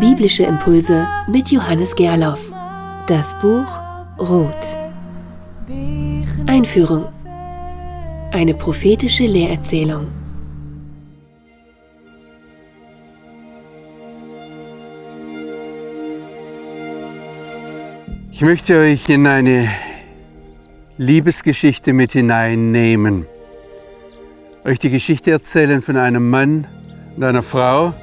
Biblische Impulse mit Johannes Gerloff. Das Buch Ruth. Einführung. Eine prophetische Lehrerzählung. Ich möchte euch in eine Liebesgeschichte mit hineinnehmen. Euch die Geschichte erzählen von einem Mann und einer Frau,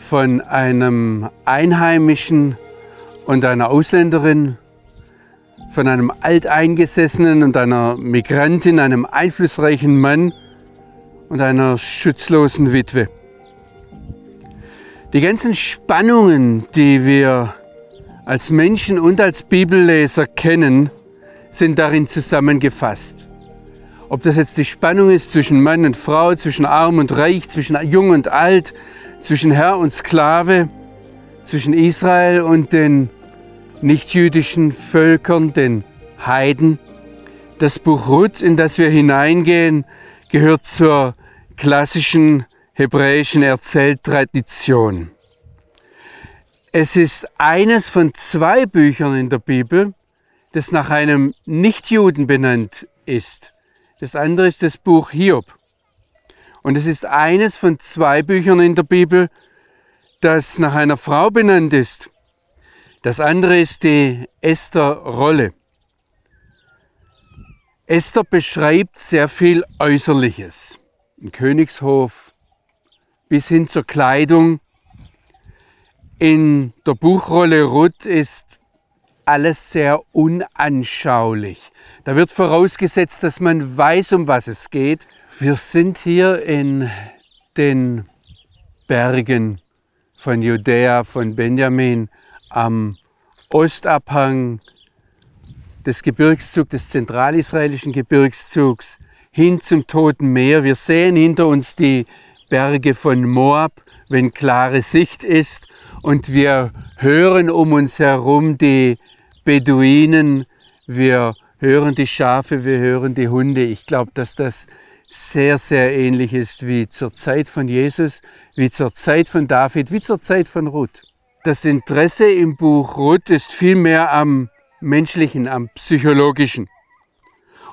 von einem Einheimischen und einer Ausländerin, von einem Alteingesessenen und einer Migrantin, einem einflussreichen Mann und einer schutzlosen Witwe. Die ganzen Spannungen, die wir als Menschen und als Bibelleser kennen, sind darin zusammengefasst. Ob das jetzt die Spannung ist zwischen Mann und Frau, zwischen Arm und Reich, zwischen Jung und Alt, zwischen Herr und Sklave, zwischen Israel und den nichtjüdischen Völkern, den Heiden. Das Buch Ruth, in das wir hineingehen, gehört zur klassischen hebräischen Erzähltradition. Es ist eines von zwei Büchern in der Bibel, das nach einem Nichtjuden benannt ist. Das andere ist das Buch Hiob. Und es ist eines von zwei Büchern in der Bibel, das nach einer Frau benannt ist. Das andere ist die Esther-Rolle. Esther beschreibt sehr viel Äußerliches. Im Königshof bis hin zur Kleidung. In der Buchrolle Ruth ist alles sehr unanschaulich. Da wird vorausgesetzt, dass man weiß, um was es geht. Wir sind hier in den Bergen von Judäa, von Benjamin, am Ostabhang des Gebirgszugs, des zentralisraelischen Gebirgszugs, hin zum Toten Meer. Wir sehen hinter uns die Berge von Moab, wenn klare Sicht ist, und wir hören um uns herum die Beduinen, wir hören die Schafe, wir hören die Hunde. Ich glaube, dass das sehr, sehr ähnlich ist wie zur Zeit von Jesus, wie zur Zeit von David, wie zur Zeit von Ruth. Das Interesse im Buch Ruth ist vielmehr am menschlichen, am psychologischen.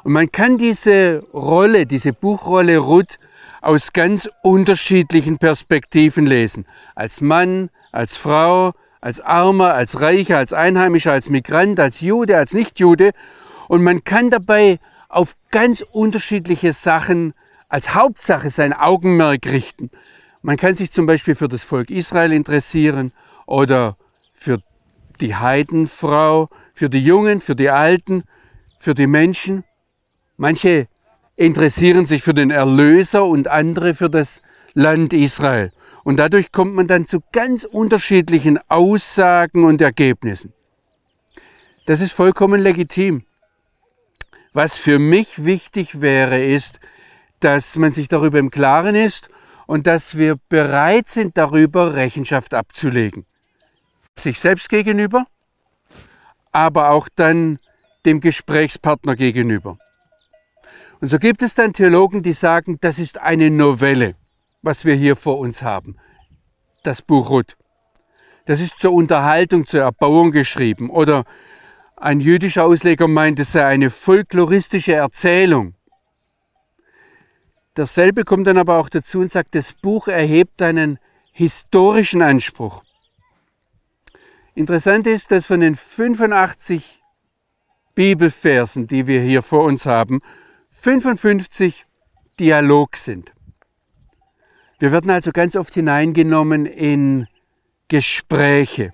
Und man kann diese Rolle, diese Buchrolle Ruth aus ganz unterschiedlichen Perspektiven lesen. Als Mann, als Frau, als Armer, als Reicher, als Einheimischer, als Migrant, als Jude, als Nichtjude. Und man kann dabei auf ganz unterschiedliche Sachen als Hauptsache sein Augenmerk richten. Man kann sich zum Beispiel für das Volk Israel interessieren oder für die Heidenfrau, für die Jungen, für die Alten, für die Menschen. Manche interessieren sich für den Erlöser und andere für das Land Israel. Und dadurch kommt man dann zu ganz unterschiedlichen Aussagen und Ergebnissen. Das ist vollkommen legitim. Was für mich wichtig wäre, ist, dass man sich darüber im Klaren ist und dass wir bereit sind, darüber Rechenschaft abzulegen. Sich selbst gegenüber, aber auch dann dem Gesprächspartner gegenüber. Und so gibt es dann Theologen, die sagen, das ist eine Novelle, was wir hier vor uns haben. Das Buch Ruth. Das ist zur Unterhaltung, zur Erbauung geschrieben. Oder ein jüdischer Ausleger meint, es sei eine folkloristische Erzählung. Derselbe kommt dann aber auch dazu und sagt, das Buch erhebt einen historischen Anspruch. Interessant ist, dass von den 85 Bibelversen, die wir hier vor uns haben, 55 Dialog sind. Wir werden also ganz oft hineingenommen in Gespräche.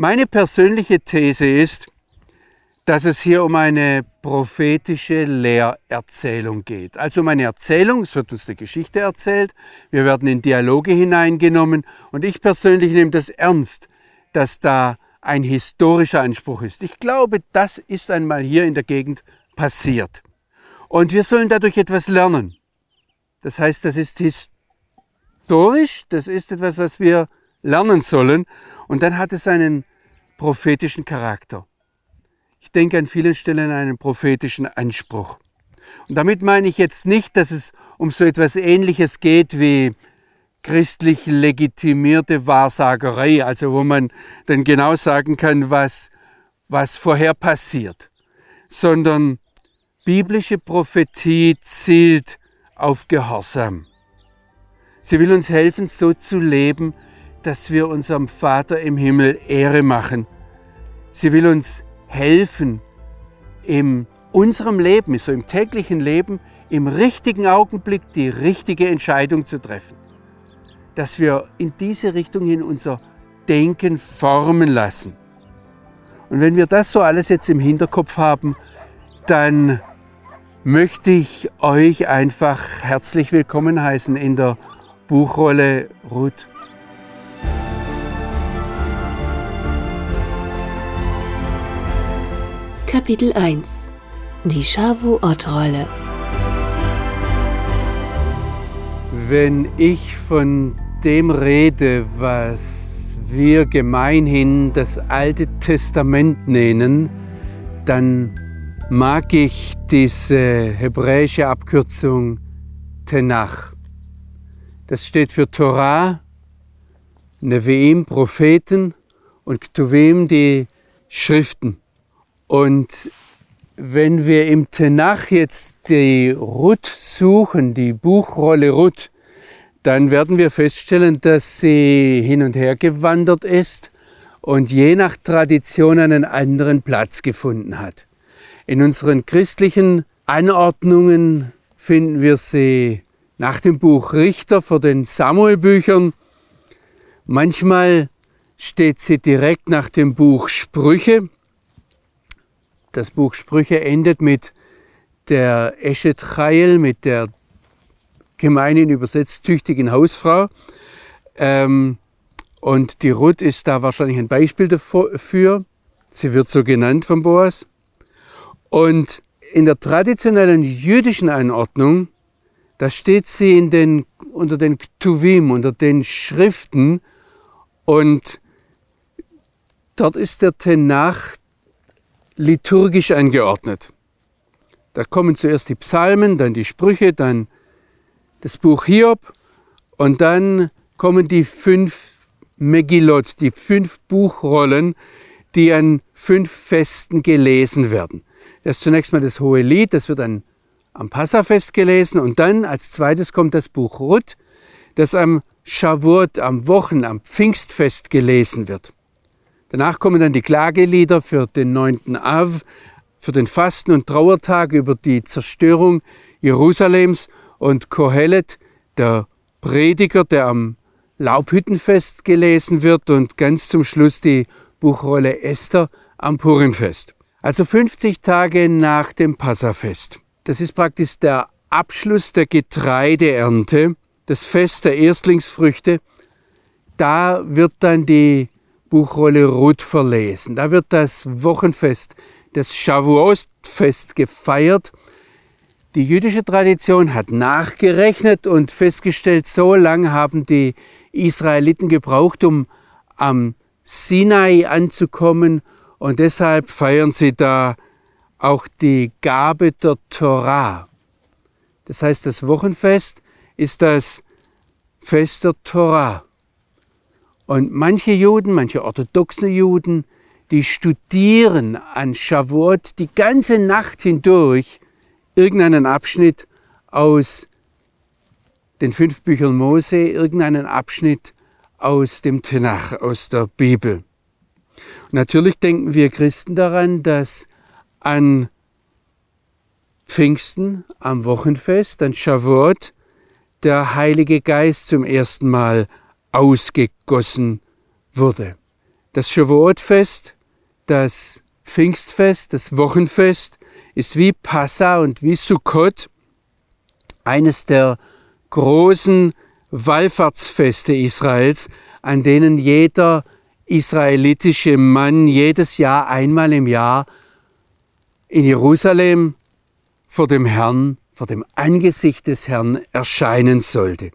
Meine persönliche These ist, dass es hier um eine prophetische Lehrerzählung geht. Also um eine Erzählung, es wird uns eine Geschichte erzählt, wir werden in Dialoge hineingenommen und ich persönlich nehme das ernst, dass da ein historischer Anspruch ist. Ich glaube, das ist einmal hier in der Gegend passiert. Und wir sollen dadurch etwas lernen. Das heißt, das ist historisch, das ist etwas, was wir lernen sollen. Und dann hat es einen prophetischen Charakter. Ich denke an vielen Stellen einen prophetischen Anspruch. Und damit meine ich jetzt nicht, dass es um so etwas Ähnliches geht wie christlich legitimierte Wahrsagerei, also wo man dann genau sagen kann, was, was vorher passiert, sondern biblische Prophetie zielt auf Gehorsam. Sie will uns helfen, so zu leben, dass wir unserem Vater im Himmel Ehre machen. Sie will uns helfen, in unserem Leben, so im täglichen Leben, im richtigen Augenblick die richtige Entscheidung zu treffen. Dass wir in diese Richtung hin unser Denken formen lassen. Und wenn wir das so alles jetzt im Hinterkopf haben, dann möchte ich euch einfach herzlich willkommen heißen in der Buchrolle Ruth. Kapitel 1 Die Shavuot-Rolle Wenn ich von dem rede, was wir gemeinhin das Alte Testament nennen, dann mag ich diese hebräische Abkürzung Tenach. Das steht für Torah, Neviim, Propheten und Ktuvim, die Schriften. Und wenn wir im Tenach jetzt die Ruth suchen, die Buchrolle Ruth, dann werden wir feststellen, dass sie hin und her gewandert ist und je nach Tradition einen anderen Platz gefunden hat. In unseren christlichen Anordnungen finden wir sie nach dem Buch Richter vor den Samuel-Büchern. Manchmal steht sie direkt nach dem Buch Sprüche. Das Buch Sprüche endet mit der Eshet Chayil, mit der gemeinen übersetzt tüchtigen Hausfrau. Ähm, und die Ruth ist da wahrscheinlich ein Beispiel dafür. Sie wird so genannt von Boas. Und in der traditionellen jüdischen Einordnung da steht sie in den, unter den Ktuvim, unter den Schriften und dort ist der Tenach liturgisch eingeordnet. Da kommen zuerst die Psalmen, dann die Sprüche, dann das Buch Hiob und dann kommen die fünf Megillot, die fünf Buchrollen, die an fünf Festen gelesen werden. Das ist zunächst mal das Hohe Lied, das wird an am Passafest gelesen und dann als zweites kommt das Buch Ruth, das am Shavuot, am Wochen, am Pfingstfest gelesen wird. Danach kommen dann die Klagelieder für den 9. Av, für den Fasten- und Trauertag über die Zerstörung Jerusalems und Kohelet, der Prediger, der am Laubhüttenfest gelesen wird und ganz zum Schluss die Buchrolle Esther am Purimfest. Also 50 Tage nach dem Passafest. Das ist praktisch der Abschluss der Getreideernte, das Fest der Erstlingsfrüchte. Da wird dann die Buchrolle Ruth verlesen. Da wird das Wochenfest, das Shavuot-Fest gefeiert. Die jüdische Tradition hat nachgerechnet und festgestellt, so lange haben die Israeliten gebraucht, um am Sinai anzukommen und deshalb feiern sie da auch die Gabe der Torah. Das heißt, das Wochenfest ist das Fest der Torah. Und manche Juden, manche orthodoxe Juden, die studieren an Shavuot die ganze Nacht hindurch irgendeinen Abschnitt aus den fünf Büchern Mose, irgendeinen Abschnitt aus dem Tenach, aus der Bibel. Und natürlich denken wir Christen daran, dass an Pfingsten, am Wochenfest, an Shavuot, der Heilige Geist zum ersten Mal ausgegossen wurde. Das Shavuot-Fest, das Pfingstfest, das Wochenfest ist wie Passa und wie Sukkot eines der großen Wallfahrtsfeste Israels, an denen jeder israelitische Mann jedes Jahr einmal im Jahr in Jerusalem vor dem Herrn, vor dem Angesicht des Herrn erscheinen sollte.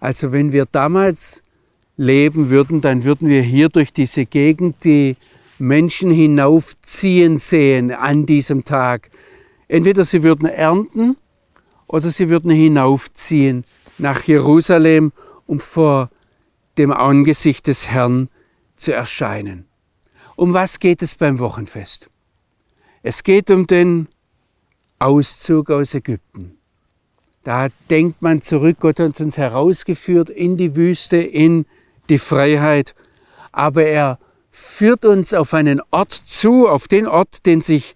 Also wenn wir damals leben würden, dann würden wir hier durch diese Gegend die Menschen hinaufziehen sehen an diesem Tag. Entweder sie würden ernten oder sie würden hinaufziehen nach Jerusalem, um vor dem Angesicht des Herrn zu erscheinen. Um was geht es beim Wochenfest? Es geht um den Auszug aus Ägypten. Da denkt man zurück, Gott hat uns herausgeführt in die Wüste, in die Freiheit, aber er führt uns auf einen Ort zu, auf den Ort, den sich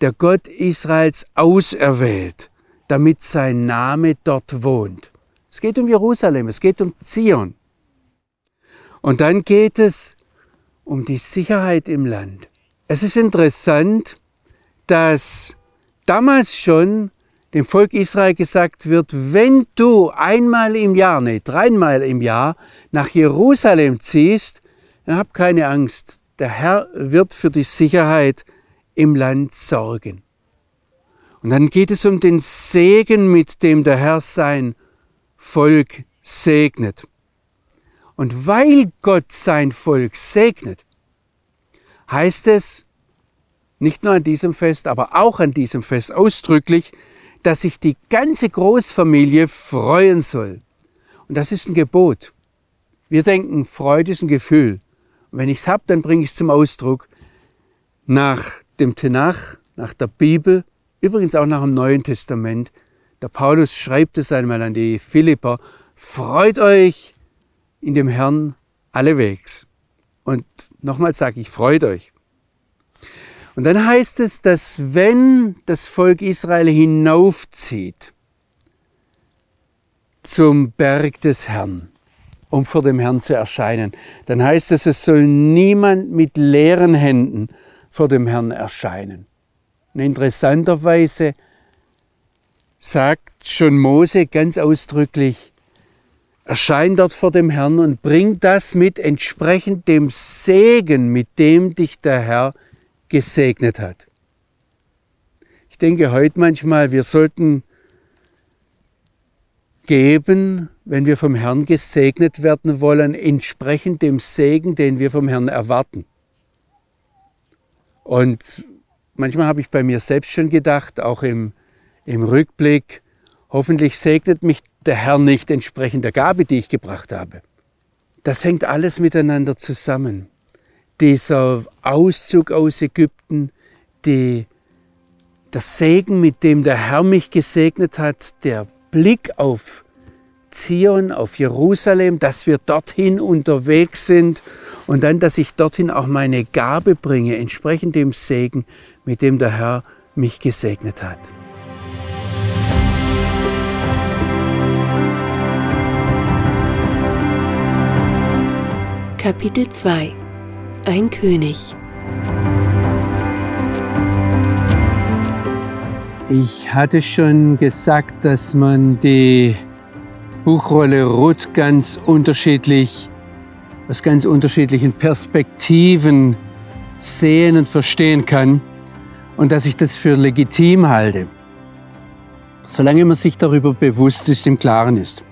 der Gott Israels auserwählt, damit sein Name dort wohnt. Es geht um Jerusalem, es geht um Zion. Und dann geht es um die Sicherheit im Land. Es ist interessant, dass damals schon dem Volk Israel gesagt wird, wenn du einmal im Jahr, nee, dreimal im Jahr nach Jerusalem ziehst, dann hab keine Angst. Der Herr wird für die Sicherheit im Land sorgen. Und dann geht es um den Segen, mit dem der Herr sein Volk segnet. Und weil Gott sein Volk segnet, heißt es, nicht nur an diesem Fest, aber auch an diesem Fest ausdrücklich, dass sich die ganze Großfamilie freuen soll. Und das ist ein Gebot. Wir denken, Freude ist ein Gefühl. Und wenn ich es habe, dann bringe ich es zum Ausdruck. Nach dem Tenach, nach der Bibel, übrigens auch nach dem Neuen Testament. Der Paulus schreibt es einmal an die Philipper, freut euch in dem Herrn allewegs. Und nochmal sage ich, freut euch. Und dann heißt es, dass wenn das Volk Israel hinaufzieht zum Berg des Herrn, um vor dem Herrn zu erscheinen, dann heißt es, es soll niemand mit leeren Händen vor dem Herrn erscheinen. Und interessanterweise sagt schon Mose ganz ausdrücklich, erschein dort vor dem Herrn und bring das mit entsprechend dem Segen, mit dem dich der Herr gesegnet hat. Ich denke heute manchmal, wir sollten geben, wenn wir vom Herrn gesegnet werden wollen, entsprechend dem Segen, den wir vom Herrn erwarten. Und manchmal habe ich bei mir selbst schon gedacht, auch im, im Rückblick, hoffentlich segnet mich der Herr nicht entsprechend der Gabe, die ich gebracht habe. Das hängt alles miteinander zusammen. Dieser Auszug aus Ägypten, die, der Segen, mit dem der Herr mich gesegnet hat, der Blick auf Zion, auf Jerusalem, dass wir dorthin unterwegs sind und dann, dass ich dorthin auch meine Gabe bringe, entsprechend dem Segen, mit dem der Herr mich gesegnet hat. Kapitel 2 Ein König Ich hatte schon gesagt, dass man die Buchrolle Ruth ganz unterschiedlich, aus ganz unterschiedlichen Perspektiven sehen und verstehen kann und dass ich das für legitim halte, solange man sich darüber bewusst ist, im Klaren ist.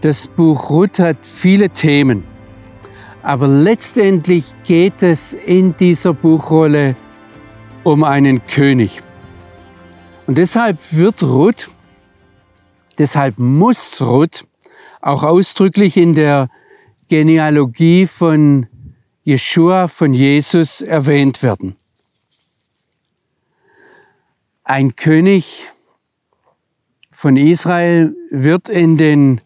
Das Buch Ruth hat viele Themen. Aber letztendlich geht es in dieser Buchrolle um einen König. Und deshalb wird Ruth, deshalb muss Ruth auch ausdrücklich in der Genealogie von Jeshua, von Jesus erwähnt werden. Ein König von Israel wird in den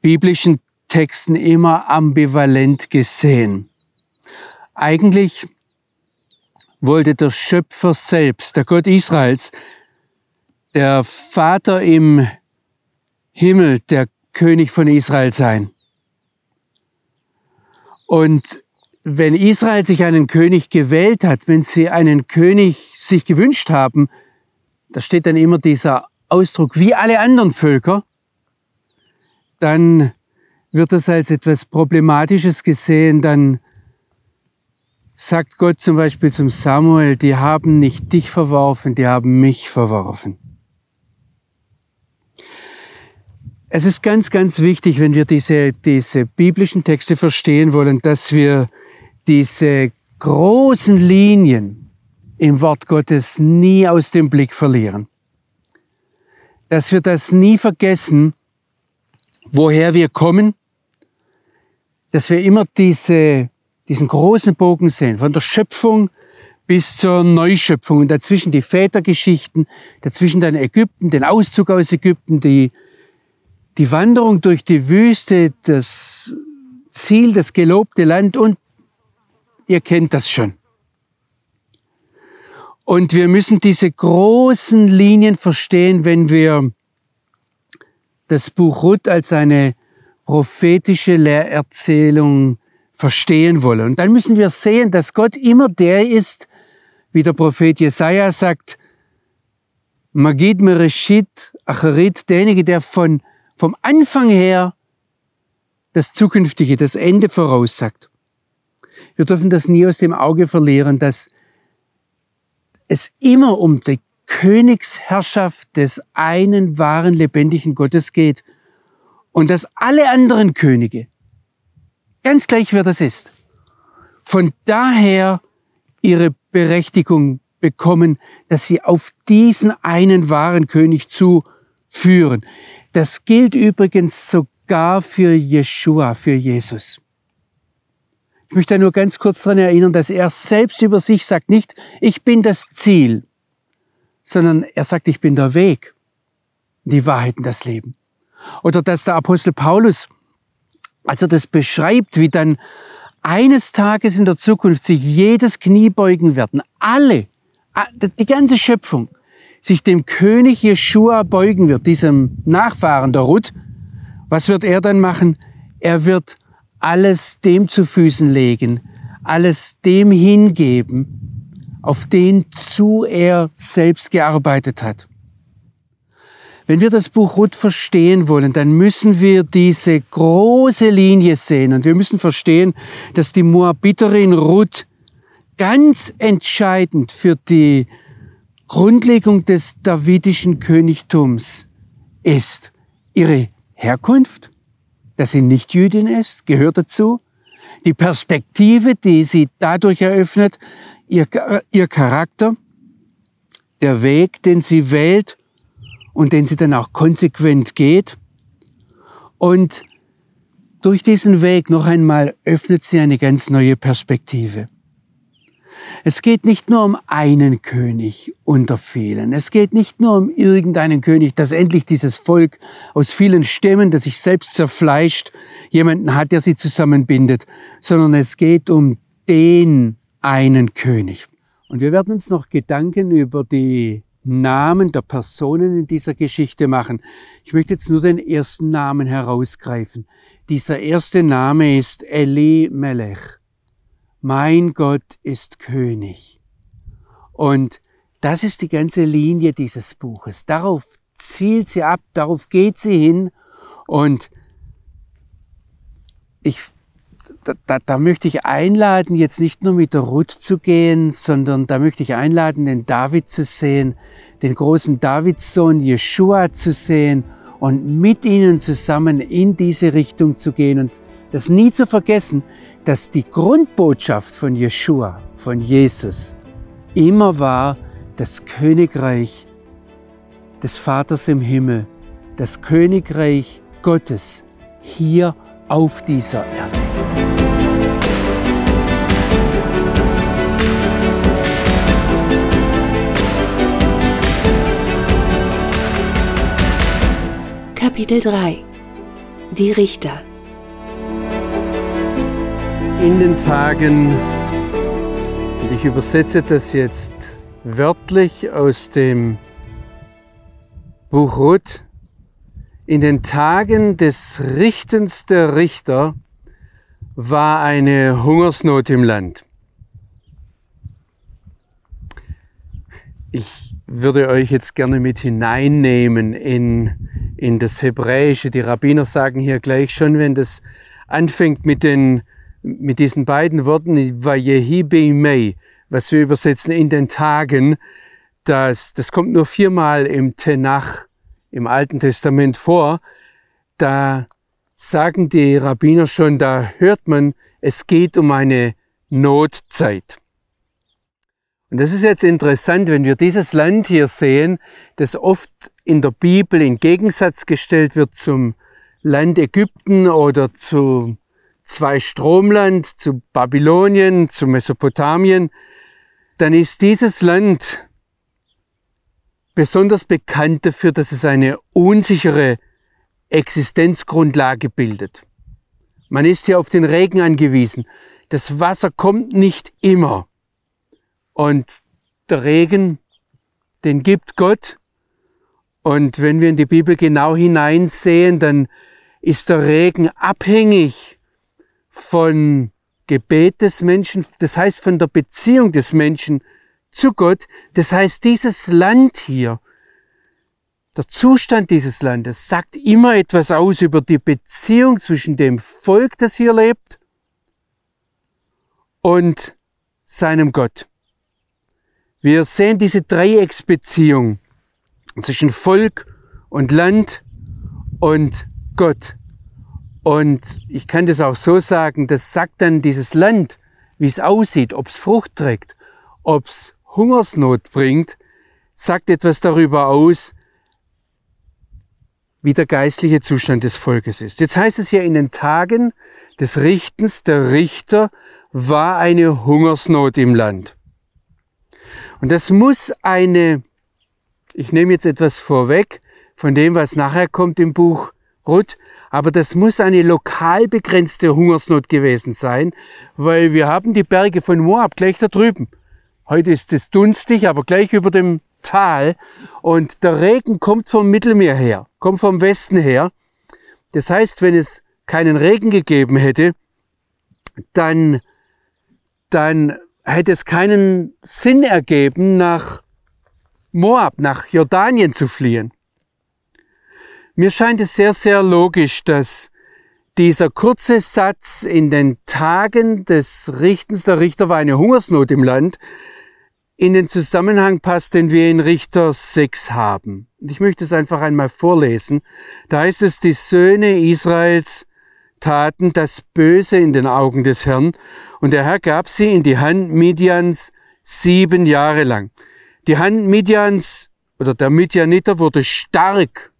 biblischen Texten immer ambivalent gesehen. Eigentlich wollte der Schöpfer selbst, der Gott Israels, der Vater im Himmel, der König von Israel sein. Und wenn Israel sich einen König gewählt hat, wenn sie einen König sich gewünscht haben, da steht dann immer dieser Ausdruck wie alle anderen Völker, dann wird das als etwas Problematisches gesehen, dann sagt Gott zum Beispiel zum Samuel, die haben nicht dich verworfen, die haben mich verworfen. Es ist ganz, ganz wichtig, wenn wir diese, diese biblischen Texte verstehen wollen, dass wir diese großen Linien im Wort Gottes nie aus dem Blick verlieren. Dass wir das nie vergessen, woher wir kommen, dass wir immer diese, diesen großen Bogen sehen, von der Schöpfung bis zur Neuschöpfung und dazwischen die Vätergeschichten, dazwischen dann Ägypten, den Auszug aus Ägypten, die, die Wanderung durch die Wüste, das Ziel, das gelobte Land und ihr kennt das schon. Und wir müssen diese großen Linien verstehen, wenn wir das Buch Ruth als eine prophetische Lehrerzählung verstehen wollen. Und dann müssen wir sehen, dass Gott immer der ist, wie der Prophet Jesaja sagt, Magid Mereshit Acharit, derjenige, der von, vom Anfang her das Zukünftige, das Ende voraussagt. Wir dürfen das nie aus dem Auge verlieren, dass es immer um die Königsherrschaft des einen wahren lebendigen Gottes geht und dass alle anderen Könige, ganz gleich wer das ist, von daher ihre Berechtigung bekommen, dass sie auf diesen einen wahren König zuführen. Das gilt übrigens sogar für Jeshua, für Jesus. Ich möchte nur ganz kurz daran erinnern, dass er selbst über sich sagt, nicht ich bin das Ziel, sondern er sagt, ich bin der Weg, die Wahrheit und das Leben. Oder dass der Apostel Paulus, als er das beschreibt, wie dann eines Tages in der Zukunft sich jedes Knie beugen werden, alle, die ganze Schöpfung, sich dem König Jeshua beugen wird, diesem Nachfahren der Ruth, was wird er dann machen? Er wird alles dem zu Füßen legen, alles dem hingeben, auf den zu er selbst gearbeitet hat. Wenn wir das Buch Ruth verstehen wollen, dann müssen wir diese große Linie sehen und wir müssen verstehen, dass die Moabiterin Ruth ganz entscheidend für die Grundlegung des davidischen Königtums ist. Ihre Herkunft, dass sie nicht Jüdin ist, gehört dazu. Die Perspektive, die sie dadurch eröffnet, ihr, ihr Charakter, der Weg, den sie wählt und den sie dann auch konsequent geht. Und durch diesen Weg noch einmal öffnet sie eine ganz neue Perspektive. Es geht nicht nur um einen König unter vielen. Es geht nicht nur um irgendeinen König, dass endlich dieses Volk aus vielen Stämmen, das sich selbst zerfleischt, jemanden hat, der sie zusammenbindet, sondern es geht um den einen König. Und wir werden uns noch Gedanken über die Namen der Personen in dieser Geschichte machen. Ich möchte jetzt nur den ersten Namen herausgreifen. Dieser erste Name ist Eli Melech. Mein Gott ist König. Und das ist die ganze Linie dieses Buches. Darauf zielt sie ab, darauf geht sie hin. Und ich da, da möchte ich einladen, jetzt nicht nur mit der Ruth zu gehen, sondern da möchte ich einladen, den David zu sehen, den großen Davidssohn Jeshua zu sehen und mit ihnen zusammen in diese Richtung zu gehen und das nie zu vergessen, dass die Grundbotschaft von Jeshua, von Jesus, immer war das Königreich des Vaters im Himmel, das Königreich Gottes hier auf dieser Erde. Kapitel 3 Die Richter In den Tagen, und ich übersetze das jetzt wörtlich aus dem Buch Ruth, in den Tagen des Richtens der Richter war eine Hungersnot im Land. Ich würde euch jetzt gerne mit hineinnehmen in, in das Hebräische. Die Rabbiner sagen hier gleich schon, wenn das anfängt mit, den, mit diesen beiden Worten, was wir übersetzen in den Tagen, das, das kommt nur viermal im Tenach im Alten Testament vor, da sagen die Rabbiner schon, da hört man, es geht um eine Notzeit. Und das ist jetzt interessant, wenn wir dieses Land hier sehen, das oft in der Bibel in Gegensatz gestellt wird zum Land Ägypten oder zu zwei Stromland, zu Babylonien, zu Mesopotamien, dann ist dieses Land besonders bekannt dafür, dass es eine unsichere Existenzgrundlage bildet. Man ist hier auf den Regen angewiesen. Das Wasser kommt nicht immer. Und der Regen, den gibt Gott. Und wenn wir in die Bibel genau hineinsehen, dann ist der Regen abhängig von Gebet des Menschen, das heißt von der Beziehung des Menschen zu Gott. Das heißt, dieses Land hier, der Zustand dieses Landes sagt immer etwas aus über die Beziehung zwischen dem Volk, das hier lebt, und seinem Gott. Wir sehen diese Dreiecksbeziehung zwischen Volk und Land und Gott. Und ich kann das auch so sagen, das sagt dann dieses Land, wie es aussieht, ob es Frucht trägt, ob es Hungersnot bringt, sagt etwas darüber aus, wie der geistliche Zustand des Volkes ist. Jetzt heißt es hier in den Tagen des Richtens, der Richter war eine Hungersnot im Land. Und das muss eine, ich nehme jetzt etwas vorweg von dem, was nachher kommt im Buch Ruth, aber das muss eine lokal begrenzte Hungersnot gewesen sein, weil wir haben die Berge von Moab gleich da drüben. Heute ist es dunstig, aber gleich über dem Tal. Und der Regen kommt vom Mittelmeer her, kommt vom Westen her. Das heißt, wenn es keinen Regen gegeben hätte, dann, dann hätte es keinen Sinn ergeben, nach Moab, nach Jordanien zu fliehen. Mir scheint es sehr, sehr logisch, dass dieser kurze Satz in den Tagen des Richtens, der Richter war eine Hungersnot im Land, in den Zusammenhang passt, den wir in Richter 6 haben. Und ich möchte es einfach einmal vorlesen. Da heißt es, die Söhne Israels taten das Böse in den Augen des Herrn, und der Herr gab sie in die Hand Midians sieben Jahre lang. Die Hand Midians oder der Midianiter wurde stark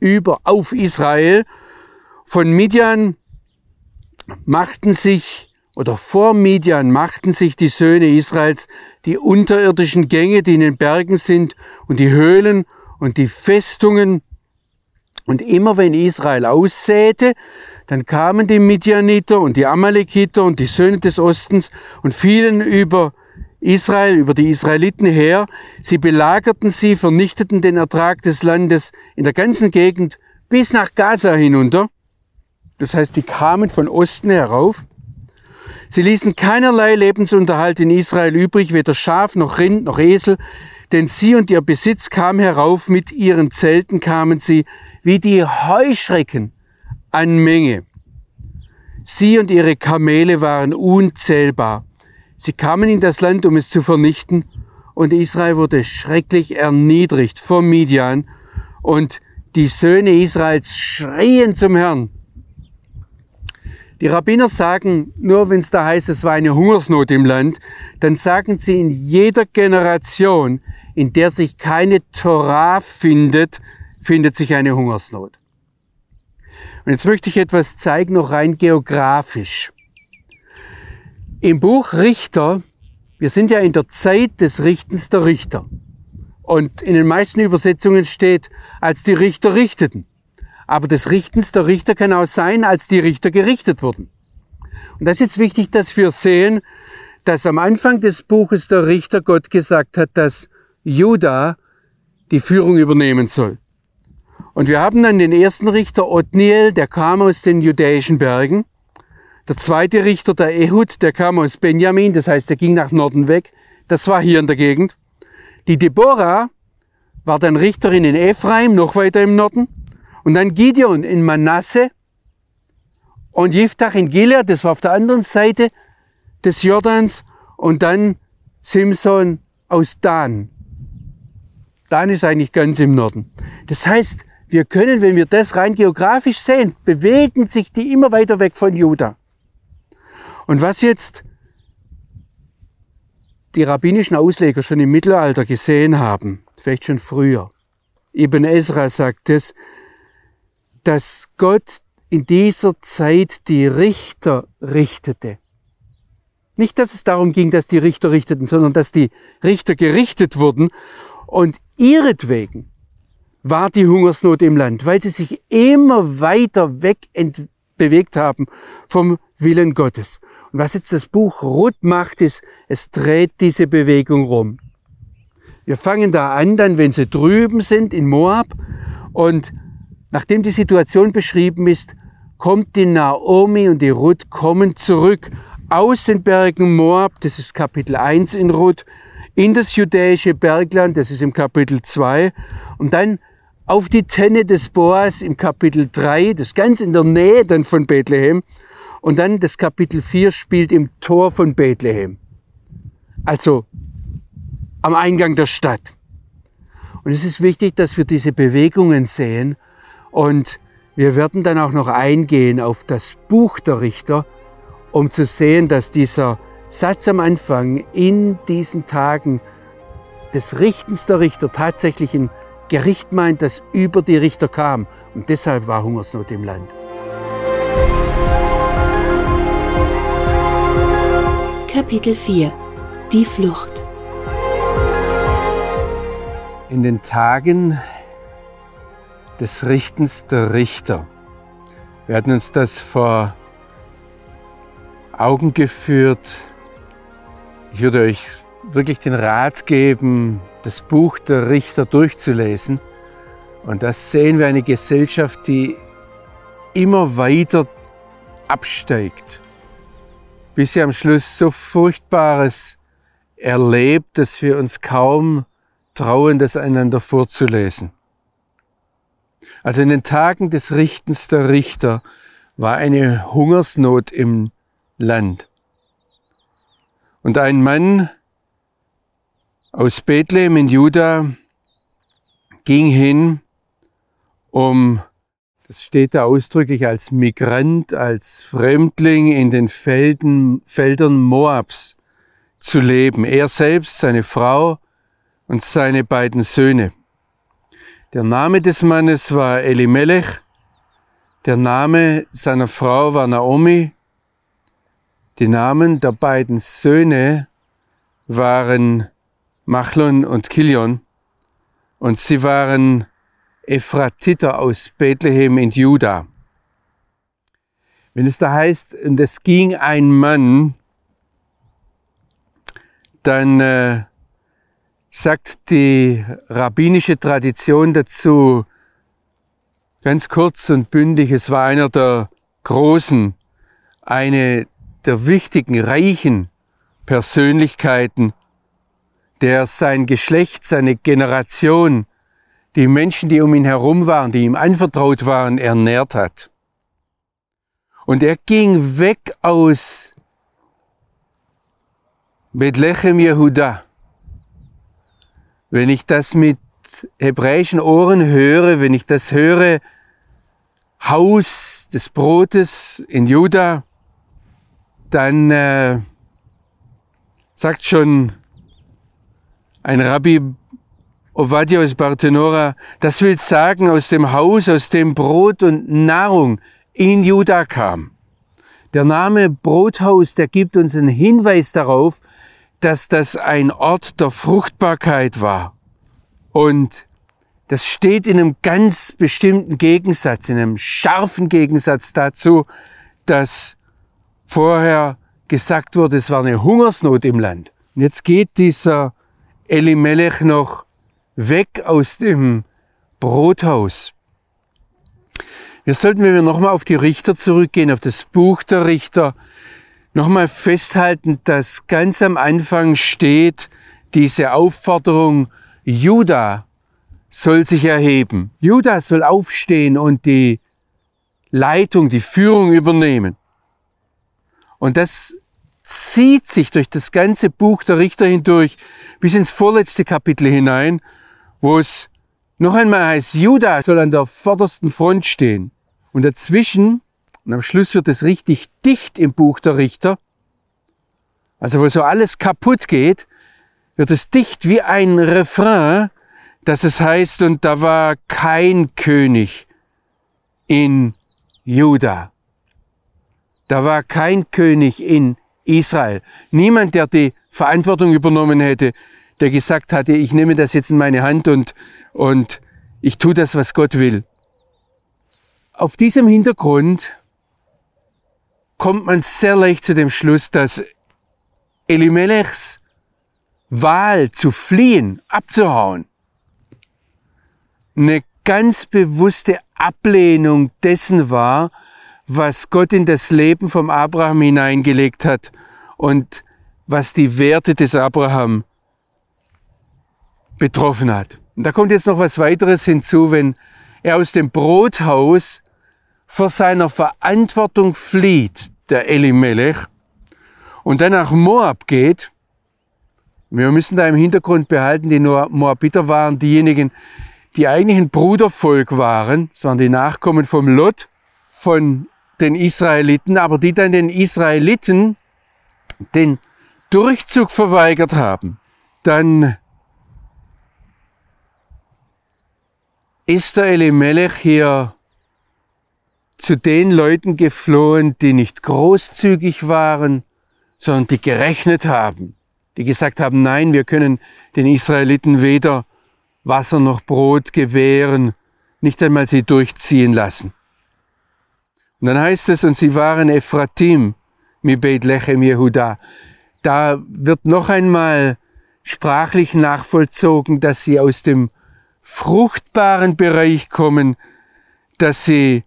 über auf Israel. Von Midian machten sich oder vor Midian machten sich die Söhne Israels die unterirdischen Gänge, die in den Bergen sind, und die Höhlen und die Festungen. Und immer wenn Israel aussäte, dann kamen die Midianiter und die Amalekiter und die Söhne des Ostens und fielen über Israel, über die Israeliten her. Sie belagerten sie, vernichteten den Ertrag des Landes in der ganzen Gegend bis nach Gaza hinunter. Das heißt, die kamen von Osten herauf. Sie ließen keinerlei Lebensunterhalt in Israel übrig, weder Schaf noch Rind noch Esel, denn sie und ihr Besitz kam herauf, mit ihren Zelten kamen sie wie die Heuschrecken an Menge. Sie und ihre Kamele waren unzählbar. Sie kamen in das Land, um es zu vernichten, und Israel wurde schrecklich erniedrigt vor Midian, und die Söhne Israels schrien zum Herrn. Die Rabbiner sagen, nur wenn es da heißt, es war eine Hungersnot im Land, dann sagen sie in jeder Generation, in der sich keine Torah findet, findet sich eine Hungersnot. Und jetzt möchte ich etwas zeigen, noch rein geografisch. Im Buch Richter, wir sind ja in der Zeit des Richtens der Richter. Und in den meisten Übersetzungen steht, als die Richter richteten. Aber des Richtens der Richter kann auch sein, als die Richter gerichtet wurden. Und das ist jetzt wichtig, dass wir sehen, dass am Anfang des Buches der Richter Gott gesagt hat, dass Juda die Führung übernehmen soll. Und wir haben dann den ersten Richter Othniel, der kam aus den judäischen Bergen. Der zweite Richter, der Ehud, der kam aus Benjamin, das heißt, der ging nach Norden weg. Das war hier in der Gegend. Die Deborah war dann Richterin in Ephraim, noch weiter im Norden. Und dann Gideon in Manasse und Jiftach in Gilead, das war auf der anderen Seite des Jordans. Und dann Simson aus Dan. Dan ist eigentlich ganz im Norden. Das heißt, wir können, wenn wir das rein geografisch sehen, bewegen sich die immer weiter weg von Juda. Und was jetzt die rabbinischen Ausleger schon im Mittelalter gesehen haben, vielleicht schon früher, Ibn Ezra sagt es, dass Gott in dieser Zeit die Richter richtete. Nicht, dass es darum ging, dass die Richter richteten, sondern dass die Richter gerichtet wurden und ihretwegen war die Hungersnot im Land, weil sie sich immer weiter weg bewegt haben vom Willen Gottes. Und was jetzt das Buch Ruth macht, ist, es dreht diese Bewegung rum. Wir fangen da an, dann, wenn sie drüben sind in Moab und nachdem die Situation beschrieben ist, kommt die Naomi und die Ruth kommen zurück aus den Bergen Moab, das ist Kapitel 1 in Ruth, in das judäische Bergland, das ist im Kapitel 2, und dann auf die Tenne des Boas im Kapitel 3, das ganz in der Nähe dann von Bethlehem, und dann das Kapitel 4 spielt im Tor von Bethlehem. Also am Eingang der Stadt. Und es ist wichtig, dass wir diese Bewegungen sehen und wir werden dann auch noch eingehen auf das Buch der Richter, um zu sehen, dass dieser Satz am Anfang in diesen Tagen des Richtens der Richter tatsächlich ein Gericht meint, das über die Richter kam. Und deshalb war Hungersnot im Land. Kapitel 4 Die Flucht In den Tagen des Richtens der Richter. Wir hatten uns das vor Augen geführt. Ich würde euch wirklich den Rat geben, das Buch der Richter durchzulesen. Und da sehen wir eine Gesellschaft, die immer weiter absteigt, bis sie am Schluss so Furchtbares erlebt, dass wir uns kaum trauen, das einander vorzulesen. Also in den Tagen des Richtens der Richter war eine Hungersnot im Land. Und ein Mann aus Bethlehem in Juda ging hin, um, das steht da ausdrücklich, als Migrant, als Fremdling in den Felden, Feldern Moabs zu leben. Er selbst, seine Frau und seine beiden Söhne. Der Name des Mannes war Elimelech, der Name seiner Frau war Naomi, die Namen der beiden Söhne waren Machlon und Kilion und sie waren Ephratiter aus Bethlehem in Juda. Wenn es da heißt, und es ging ein Mann, dann äh, sagt die rabbinische Tradition dazu ganz kurz und bündig, es war einer der großen, eine der wichtigen, reichen Persönlichkeiten, der sein Geschlecht, seine Generation, die Menschen, die um ihn herum waren, die ihm anvertraut waren, ernährt hat. Und er ging weg aus Bethlehem Jehuda wenn ich das mit hebräischen Ohren höre, wenn ich das höre, Haus des Brotes in Juda, dann äh, sagt schon ein Rabbi Ovadia aus Bartenora, das will sagen, aus dem Haus, aus dem Brot und Nahrung in Juda kam. Der Name Brothaus, der gibt uns einen Hinweis darauf, dass das ein Ort der Fruchtbarkeit war. Und das steht in einem ganz bestimmten Gegensatz, in einem scharfen Gegensatz dazu, dass vorher gesagt wurde, es war eine Hungersnot im Land. Und jetzt geht dieser Elimelech noch weg aus dem Brothaus. Wir sollten, wenn wir nochmal auf die Richter zurückgehen, auf das Buch der Richter, nochmal festhalten, dass ganz am Anfang steht diese Aufforderung, Juda soll sich erheben. Juda soll aufstehen und die Leitung, die Führung übernehmen. Und das zieht sich durch das ganze Buch der Richter hindurch bis ins vorletzte Kapitel hinein, wo es noch einmal heißt, Juda soll an der vordersten Front stehen. Und dazwischen und am Schluss wird es richtig dicht im Buch der Richter. Also wo so alles kaputt geht, wird es dicht wie ein Refrain, dass es heißt, und da war kein König in Juda. Da war kein König in Israel. Niemand, der die Verantwortung übernommen hätte, der gesagt hatte, ich nehme das jetzt in meine Hand und, und ich tue das, was Gott will. Auf diesem Hintergrund kommt man sehr leicht zu dem Schluss, dass Elimelechs Wahl zu fliehen, abzuhauen, eine ganz bewusste Ablehnung dessen war, was Gott in das Leben vom Abraham hineingelegt hat und was die Werte des Abraham betroffen hat. Und da kommt jetzt noch was weiteres hinzu, wenn er aus dem Brothaus vor seiner Verantwortung flieht, der Elimelech, und dann nach Moab geht. Wir müssen da im Hintergrund behalten, die Moabiter waren diejenigen, die eigentlich ein Brudervolk waren. Das waren die Nachkommen vom Lot, von den Israeliten, aber die dann den Israeliten den Durchzug verweigert haben. Dann ist der Elimelech hier zu den Leuten geflohen, die nicht großzügig waren, sondern die gerechnet haben, die gesagt haben, nein, wir können den Israeliten weder Wasser noch Brot gewähren, nicht einmal sie durchziehen lassen. Und dann heißt es, und sie waren Ephratim, mi Bethlehem Jehuda. Da wird noch einmal sprachlich nachvollzogen, dass sie aus dem fruchtbaren Bereich kommen, dass sie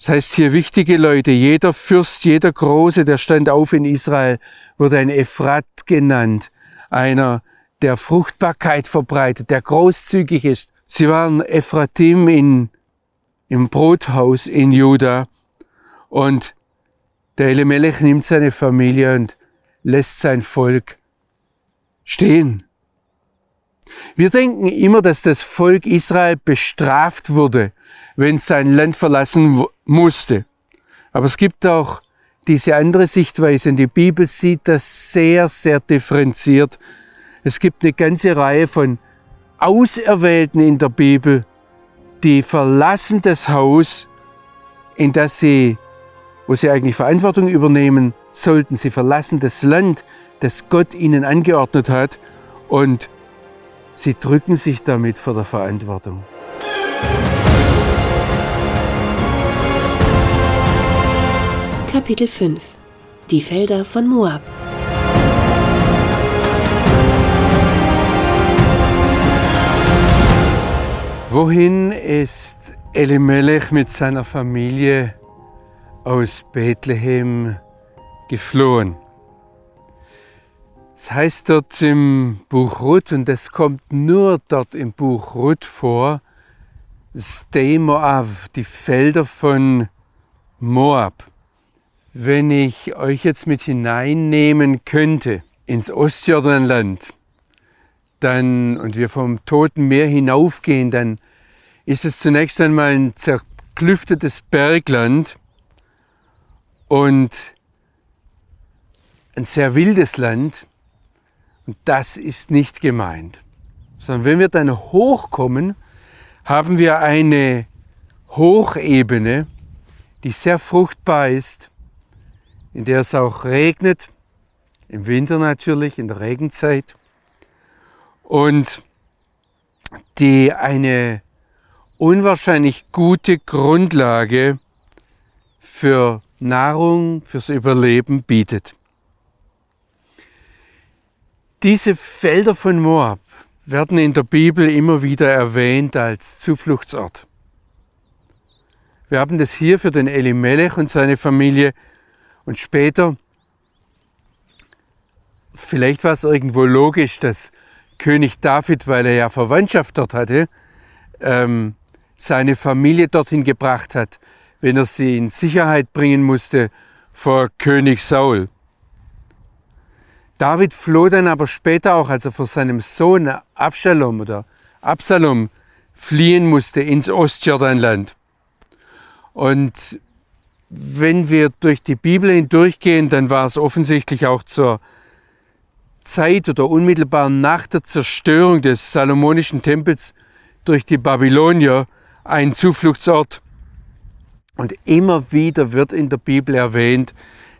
das heißt hier wichtige Leute, jeder Fürst, jeder Große, der stand auf in Israel, wurde ein Ephrat genannt, einer, der Fruchtbarkeit verbreitet, der großzügig ist. Sie waren Ephratim in, im Brothaus in Juda und der Elimelech nimmt seine Familie und lässt sein Volk stehen. Wir denken immer, dass das Volk Israel bestraft wurde, wenn es sein Land verlassen musste. Aber es gibt auch diese andere Sichtweise und die Bibel sieht das sehr, sehr differenziert. Es gibt eine ganze Reihe von Auserwählten in der Bibel, die verlassen das Haus, in das sie, wo sie eigentlich Verantwortung übernehmen sollten. Sie verlassen das Land, das Gott ihnen angeordnet hat und sie drücken sich damit vor der Verantwortung. Kapitel 5 Die Felder von Moab Wohin ist Elimelech mit seiner Familie aus Bethlehem geflohen? Es das heißt dort im Buch Ruth, und es kommt nur dort im Buch Ruth vor, Ste Moab, die Felder von Moab. Wenn ich euch jetzt mit hineinnehmen könnte ins Ostjordanland, dann, und wir vom Toten Meer hinaufgehen, dann ist es zunächst einmal ein zerklüftetes Bergland und ein sehr wildes Land. Und das ist nicht gemeint. Sondern wenn wir dann hochkommen, haben wir eine Hochebene, die sehr fruchtbar ist, in der es auch regnet, im Winter natürlich, in der Regenzeit, und die eine unwahrscheinlich gute Grundlage für Nahrung, fürs Überleben bietet. Diese Felder von Moab werden in der Bibel immer wieder erwähnt als Zufluchtsort. Wir haben das hier für den Elimelech und seine Familie und später, vielleicht war es irgendwo logisch, dass König David, weil er ja Verwandtschaft dort hatte, ähm, seine Familie dorthin gebracht hat, wenn er sie in Sicherheit bringen musste vor König Saul. David floh dann aber später auch, als er vor seinem Sohn Absalom oder Absalom fliehen musste ins Ostjordanland. Und wenn wir durch die Bibel hindurchgehen, dann war es offensichtlich auch zur Zeit oder unmittelbar nach der Zerstörung des Salomonischen Tempels durch die Babylonier ein Zufluchtsort, Und immer wieder wird in der Bibel erwähnt,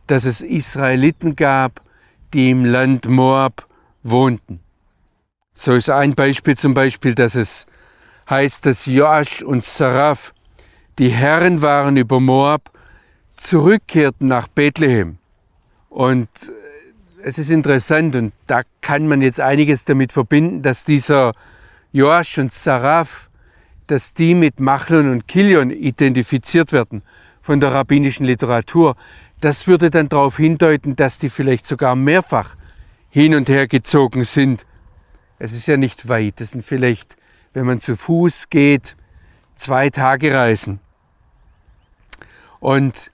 dass es Israeliten gab, die im Land Moab wohnten. So ist ein Beispiel zum Beispiel, dass es heißt, dass Joasch und Saraf, die Herren waren über Moab, zurückkehrten nach Bethlehem. Und es ist interessant und da kann man jetzt einiges damit verbinden, dass dieser Joasch und Saraf, dass die mit Machlon und Kilion identifiziert werden von der rabbinischen Literatur. Das würde dann darauf hindeuten, dass die vielleicht sogar mehrfach hin und her gezogen sind. Es ist ja nicht weit, das sind vielleicht, wenn man zu Fuß geht, zwei Tage Reisen. Und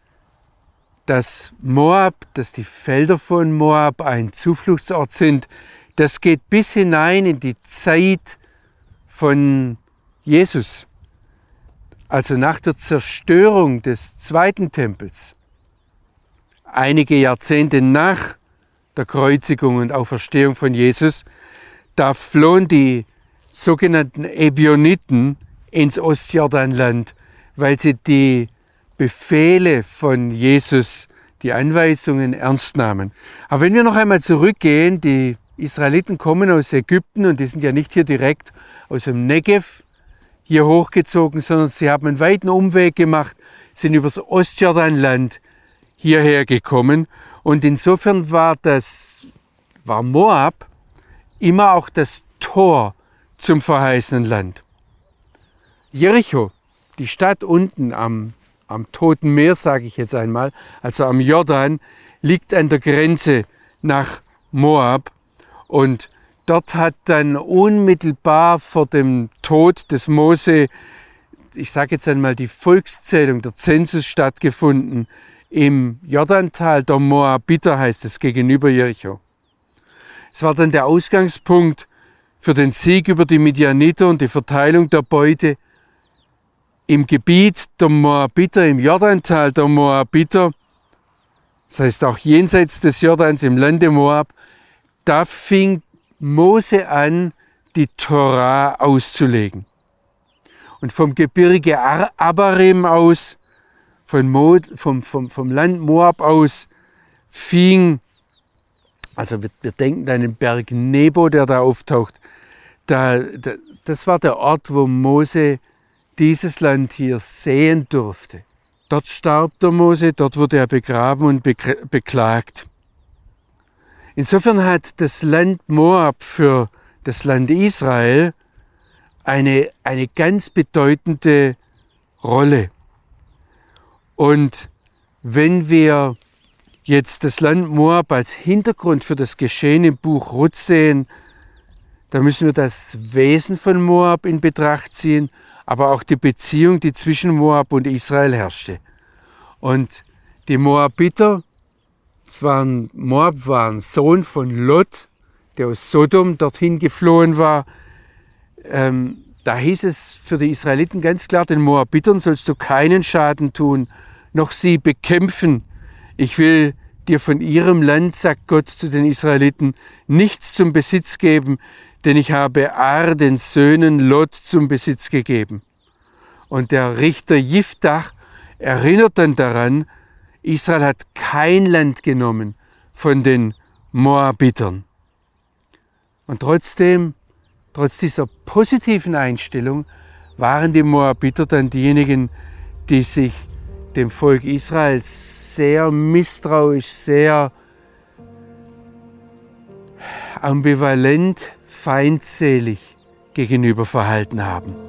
dass Moab, dass die Felder von Moab ein Zufluchtsort sind, das geht bis hinein in die Zeit von Jesus. Also nach der Zerstörung des zweiten Tempels, einige Jahrzehnte nach der Kreuzigung und Auferstehung von Jesus, da flohen die sogenannten Ebioniten ins Ostjordanland, weil sie die Befehle von Jesus, die Anweisungen ernst nahmen. Aber wenn wir noch einmal zurückgehen, die Israeliten kommen aus Ägypten und die sind ja nicht hier direkt aus dem Negev hier hochgezogen, sondern sie haben einen weiten Umweg gemacht, sind übers Ostjordanland hierher gekommen und insofern war das, war Moab immer auch das Tor zum verheißenen Land. Jericho, die Stadt unten am am Toten Meer, sage ich jetzt einmal, also am Jordan, liegt an der Grenze nach Moab. Und dort hat dann unmittelbar vor dem Tod des Mose, ich sage jetzt einmal, die Volkszählung, der Zensus stattgefunden. Im Jordantal der Moabiter heißt es gegenüber Jericho. Es war dann der Ausgangspunkt für den Sieg über die Midianiter und die Verteilung der Beute im Gebiet der Moabiter, im Jordantal der Moabiter, das heißt auch jenseits des Jordans im Lande Moab, da fing Mose an, die Torah auszulegen. Und vom Gebirge Abarim aus, von Mo, vom, vom, vom Land Moab aus, fing, also wir, wir denken an den Berg Nebo, der da auftaucht, da, da, das war der Ort, wo Mose dieses Land hier sehen durfte. Dort starb der Mose, dort wurde er begraben und beklagt. Insofern hat das Land Moab für das Land Israel eine, eine ganz bedeutende Rolle. Und wenn wir jetzt das Land Moab als Hintergrund für das Geschehen im Buch Ruth sehen, dann müssen wir das Wesen von Moab in Betracht ziehen aber auch die Beziehung, die zwischen Moab und Israel herrschte. Und die Moabiter, es waren, Moab war ein Sohn von Lot, der aus Sodom dorthin geflohen war. Ähm, da hieß es für die Israeliten ganz klar, den Moabitern sollst du keinen Schaden tun, noch sie bekämpfen. Ich will dir von ihrem Land, sagt Gott zu den Israeliten, nichts zum Besitz geben, denn ich habe Ar den Söhnen Lot zum Besitz gegeben. Und der Richter Jiftach erinnert dann daran, Israel hat kein Land genommen von den Moabitern. Und trotzdem, trotz dieser positiven Einstellung, waren die Moabiter dann diejenigen, die sich dem Volk Israel sehr misstrauisch, sehr ambivalent feindselig gegenüber verhalten haben.